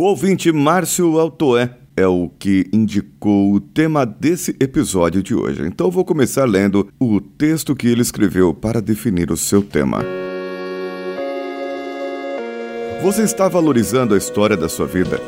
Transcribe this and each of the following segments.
O ouvinte Márcio Altoé é o que indicou o tema desse episódio de hoje. Então vou começar lendo o texto que ele escreveu para definir o seu tema. Você está valorizando a história da sua vida?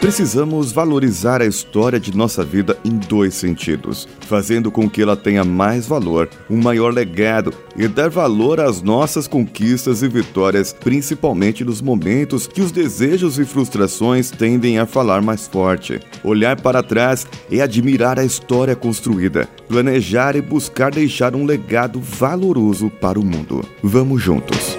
Precisamos valorizar a história de nossa vida em dois sentidos, fazendo com que ela tenha mais valor, um maior legado e dar valor às nossas conquistas e vitórias, principalmente nos momentos que os desejos e frustrações tendem a falar mais forte. Olhar para trás e admirar a história construída, planejar e buscar deixar um legado valoroso para o mundo. Vamos juntos.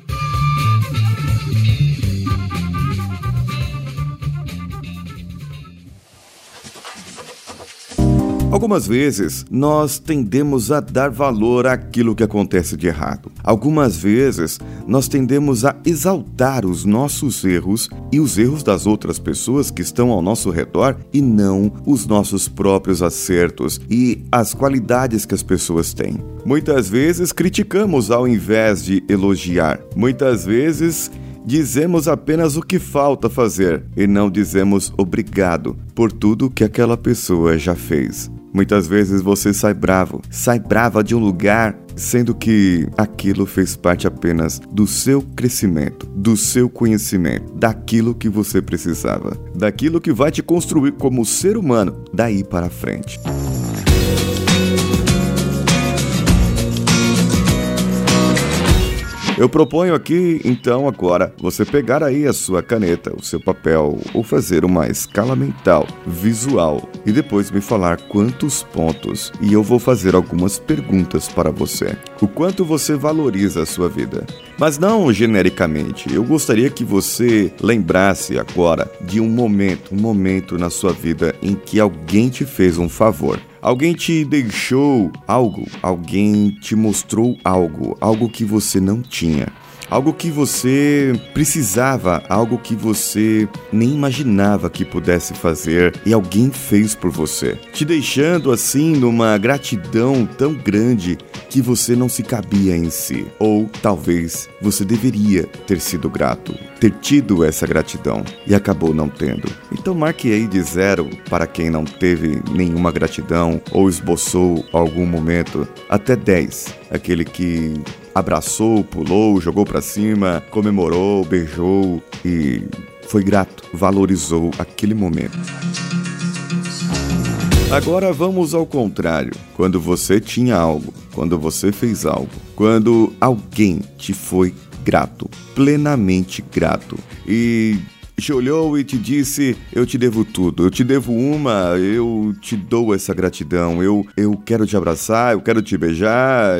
Algumas vezes nós tendemos a dar valor àquilo que acontece de errado. Algumas vezes nós tendemos a exaltar os nossos erros e os erros das outras pessoas que estão ao nosso redor e não os nossos próprios acertos e as qualidades que as pessoas têm. Muitas vezes criticamos ao invés de elogiar. Muitas vezes Dizemos apenas o que falta fazer e não dizemos obrigado por tudo que aquela pessoa já fez. Muitas vezes você sai bravo, sai brava de um lugar, sendo que aquilo fez parte apenas do seu crescimento, do seu conhecimento, daquilo que você precisava, daquilo que vai te construir como ser humano daí para frente. Eu proponho aqui, então, agora, você pegar aí a sua caneta, o seu papel, ou fazer uma escala mental, visual, e depois me falar quantos pontos, e eu vou fazer algumas perguntas para você. O quanto você valoriza a sua vida. Mas não genericamente, eu gostaria que você lembrasse agora de um momento, um momento na sua vida em que alguém te fez um favor. Alguém te deixou algo, alguém te mostrou algo, algo que você não tinha algo que você precisava, algo que você nem imaginava que pudesse fazer e alguém fez por você, te deixando assim numa gratidão tão grande que você não se cabia em si. Ou talvez você deveria ter sido grato, ter tido essa gratidão e acabou não tendo. Então marque aí de zero para quem não teve nenhuma gratidão ou esboçou algum momento, até 10, aquele que abraçou, pulou, jogou para cima, comemorou, beijou e foi grato, valorizou aquele momento. Agora vamos ao contrário. Quando você tinha algo, quando você fez algo, quando alguém te foi grato, plenamente grato e te olhou e te disse: Eu te devo tudo, eu te devo uma, eu te dou essa gratidão, eu, eu quero te abraçar, eu quero te beijar.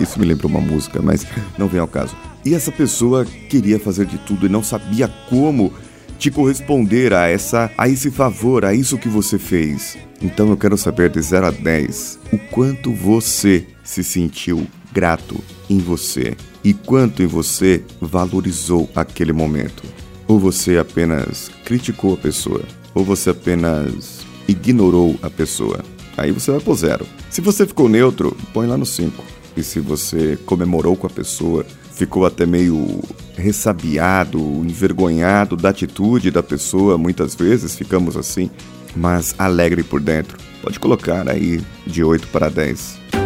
Isso me lembra uma música, mas não vem ao caso. E essa pessoa queria fazer de tudo e não sabia como te corresponder a essa a esse favor, a isso que você fez. Então eu quero saber de 0 a 10 o quanto você se sentiu grato em você e quanto em você valorizou aquele momento. Ou você apenas criticou a pessoa, ou você apenas ignorou a pessoa. Aí você vai pro zero. Se você ficou neutro, põe lá no 5. E se você comemorou com a pessoa, ficou até meio ressabiado, envergonhado da atitude da pessoa, muitas vezes ficamos assim, mas alegre por dentro. Pode colocar aí de 8 para 10.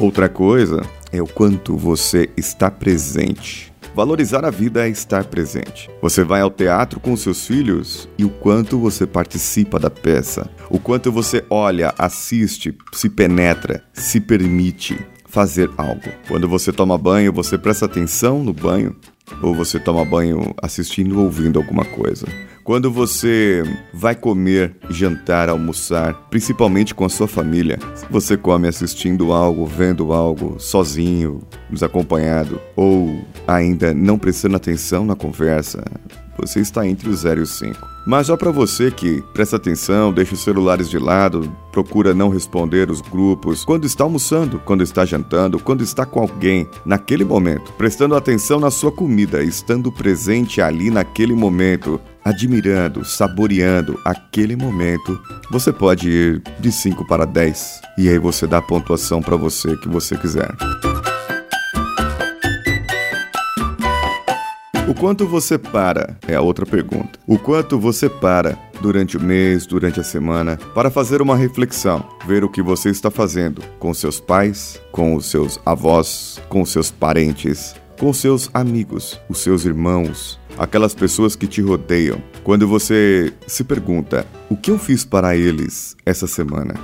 Outra coisa é o quanto você está presente. Valorizar a vida é estar presente. Você vai ao teatro com seus filhos e o quanto você participa da peça, o quanto você olha, assiste, se penetra, se permite fazer algo. Quando você toma banho, você presta atenção no banho ou você toma banho assistindo ou ouvindo alguma coisa. Quando você vai comer, jantar, almoçar, principalmente com a sua família, você come assistindo algo, vendo algo, sozinho, desacompanhado, ou ainda não prestando atenção na conversa, você está entre o 0 e o 5. Mas só para você que presta atenção, deixa os celulares de lado, procura não responder os grupos, quando está almoçando, quando está jantando, quando está com alguém, naquele momento, prestando atenção na sua comida, estando presente ali naquele momento, admirando, saboreando aquele momento, você pode ir de 5 para 10 e aí você dá a pontuação para você que você quiser. Quanto você para é a outra pergunta. O quanto você para durante o mês, durante a semana, para fazer uma reflexão, ver o que você está fazendo com seus pais, com os seus avós, com seus parentes, com seus amigos, os seus irmãos, aquelas pessoas que te rodeiam. Quando você se pergunta: o que eu fiz para eles essa semana?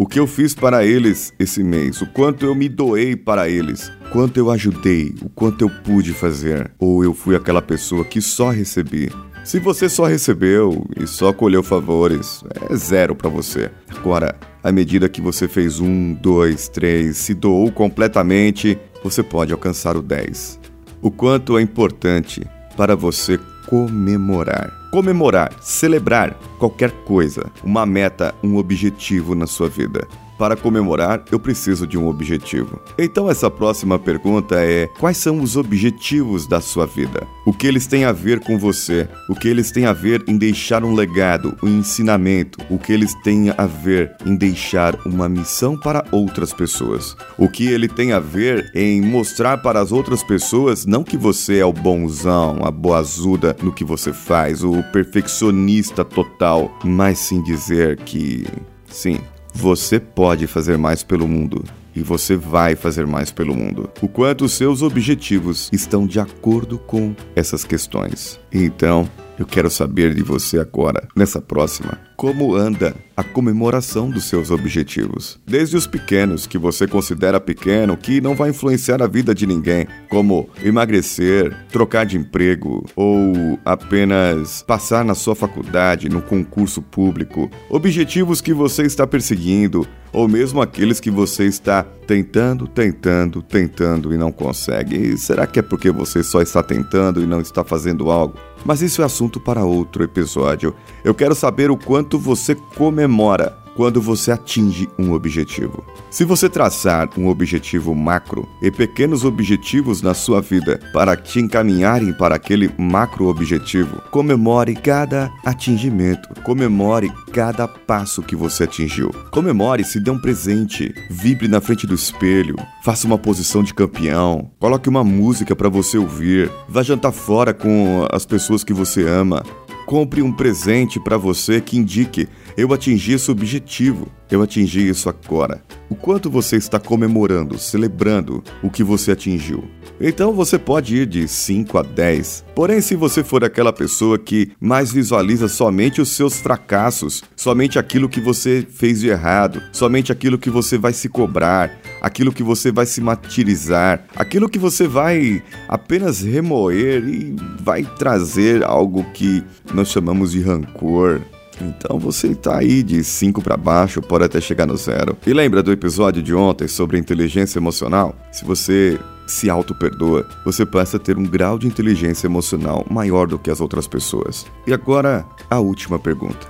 O que eu fiz para eles esse mês? O quanto eu me doei para eles? Quanto eu ajudei? O quanto eu pude fazer? Ou eu fui aquela pessoa que só recebi? Se você só recebeu e só colheu favores, é zero para você. Agora, à medida que você fez um, dois, três, se doou completamente, você pode alcançar o 10. O quanto é importante para você comemorar. Comemorar, celebrar qualquer coisa, uma meta, um objetivo na sua vida. Para comemorar, eu preciso de um objetivo. Então, essa próxima pergunta é: quais são os objetivos da sua vida? O que eles têm a ver com você? O que eles têm a ver em deixar um legado, um ensinamento? O que eles têm a ver em deixar uma missão para outras pessoas? O que ele tem a ver em mostrar para as outras pessoas não que você é o bonzão, a boazuda no que você faz, o perfeccionista total, mas sim dizer que sim, você pode fazer mais pelo mundo e você vai fazer mais pelo mundo. O quanto os seus objetivos estão de acordo com essas questões. Então, eu quero saber de você agora, nessa próxima, como anda a comemoração dos seus objetivos. Desde os pequenos, que você considera pequeno, que não vai influenciar a vida de ninguém, como emagrecer, trocar de emprego ou apenas passar na sua faculdade, no concurso público. Objetivos que você está perseguindo, ou mesmo aqueles que você está tentando, tentando, tentando e não consegue. E será que é porque você só está tentando e não está fazendo algo? Mas isso é assunto para outro episódio. Eu quero saber o quanto você comemora quando você atinge um objetivo. Se você traçar um objetivo macro e pequenos objetivos na sua vida para te encaminharem para aquele macro objetivo, comemore cada atingimento, comemore cada passo que você atingiu. Comemore, se dê um presente, vibre na frente do espelho, faça uma posição de campeão, coloque uma música para você ouvir, vá jantar fora com as pessoas que você ama, compre um presente para você que indique: eu atingi esse objetivo, eu atingi isso agora. O quanto você está comemorando, celebrando o que você atingiu. Então você pode ir de 5 a 10. Porém, se você for aquela pessoa que mais visualiza somente os seus fracassos, somente aquilo que você fez de errado, somente aquilo que você vai se cobrar, aquilo que você vai se martirizar, aquilo que você vai apenas remoer e vai trazer algo que nós chamamos de rancor, então você está aí de 5 para baixo, pode até chegar no zero. E lembra do episódio de ontem sobre inteligência emocional? Se você se auto-perdoa, você passa a ter um grau de inteligência emocional maior do que as outras pessoas. E agora, a última pergunta.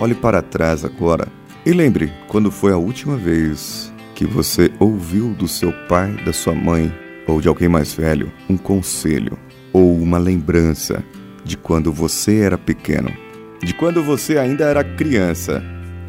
Olhe para trás agora e lembre quando foi a última vez que você ouviu do seu pai, da sua mãe ou de alguém mais velho um conselho ou uma lembrança de quando você era pequeno, de quando você ainda era criança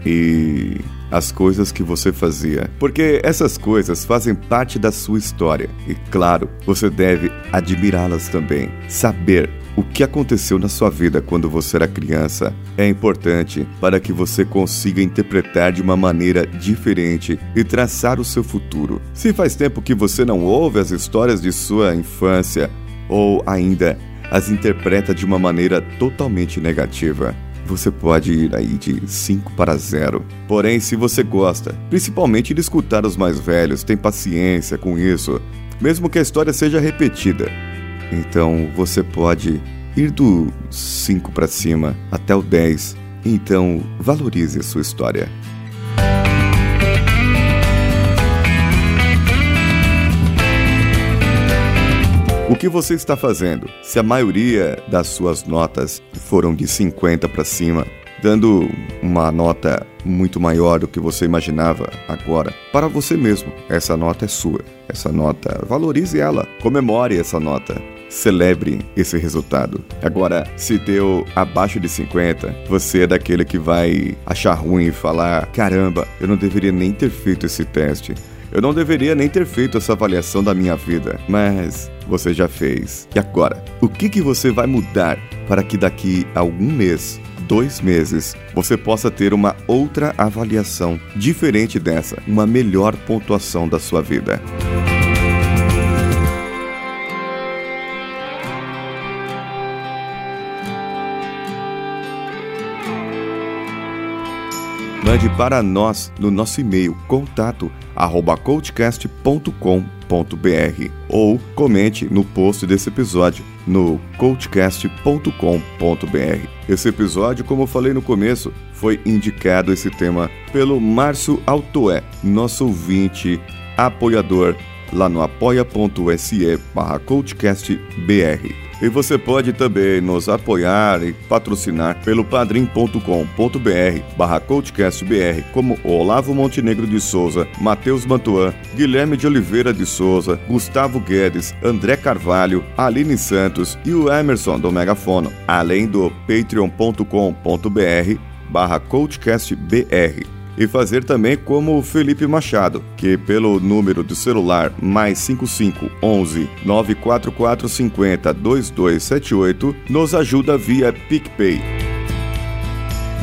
e as coisas que você fazia, porque essas coisas fazem parte da sua história e, claro, você deve admirá-las também. Saber o que aconteceu na sua vida quando você era criança é importante para que você consiga interpretar de uma maneira diferente e traçar o seu futuro. Se faz tempo que você não ouve as histórias de sua infância ou ainda as interpreta de uma maneira totalmente negativa. Você pode ir aí de 5 para 0. Porém, se você gosta, principalmente de escutar os mais velhos, tem paciência com isso, mesmo que a história seja repetida. Então você pode ir do 5 para cima até o 10. Então valorize a sua história. O que você está fazendo? Se a maioria das suas notas foram de 50 para cima, dando uma nota muito maior do que você imaginava agora, para você mesmo, essa nota é sua. Essa nota, valorize ela, comemore essa nota. Celebre esse resultado. Agora, se deu abaixo de 50, você é daquele que vai achar ruim e falar: caramba, eu não deveria nem ter feito esse teste. Eu não deveria nem ter feito essa avaliação da minha vida, mas você já fez. E agora? O que, que você vai mudar para que daqui a algum mês, dois meses, você possa ter uma outra avaliação diferente dessa, uma melhor pontuação da sua vida? Mande para nós no nosso e-mail contato arroba coachcast.com.br ou comente no post desse episódio no coachcast.com.br. Esse episódio, como eu falei no começo, foi indicado esse tema pelo Márcio Altoé, nosso ouvinte, apoiador lá no apoia.se barra coachcastbr. E você pode também nos apoiar e patrocinar pelo padrim.com.br barra coachcastbr, como Olavo Montenegro de Souza, Matheus Mantuan, Guilherme de Oliveira de Souza, Gustavo Guedes, André Carvalho, Aline Santos e o Emerson do Megafono, além do patreon.com.br barra coachcastbr e fazer também como o Felipe Machado, que pelo número de celular mais 55 11 944 50 2278 nos ajuda via PicPay.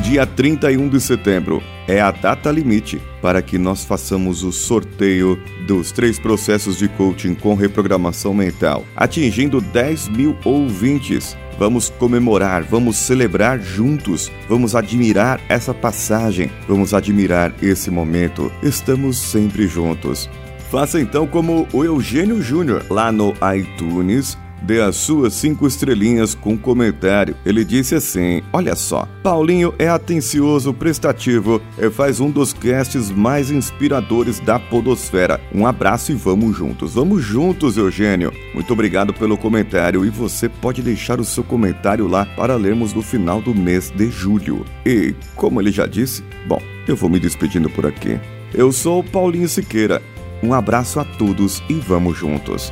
Dia 31 de setembro é a data limite para que nós façamos o sorteio dos três processos de coaching com reprogramação mental, atingindo 10 mil ouvintes. Vamos comemorar, vamos celebrar juntos, vamos admirar essa passagem, vamos admirar esse momento. Estamos sempre juntos. Faça então como o Eugênio Júnior lá no iTunes dê as suas cinco estrelinhas com comentário. Ele disse assim: Olha só, Paulinho é atencioso, prestativo e faz um dos casts mais inspiradores da Podosfera. Um abraço e vamos juntos. Vamos juntos, Eugênio. Muito obrigado pelo comentário e você pode deixar o seu comentário lá para lermos no final do mês de julho. E, como ele já disse, bom, eu vou me despedindo por aqui. Eu sou Paulinho Siqueira. Um abraço a todos e vamos juntos.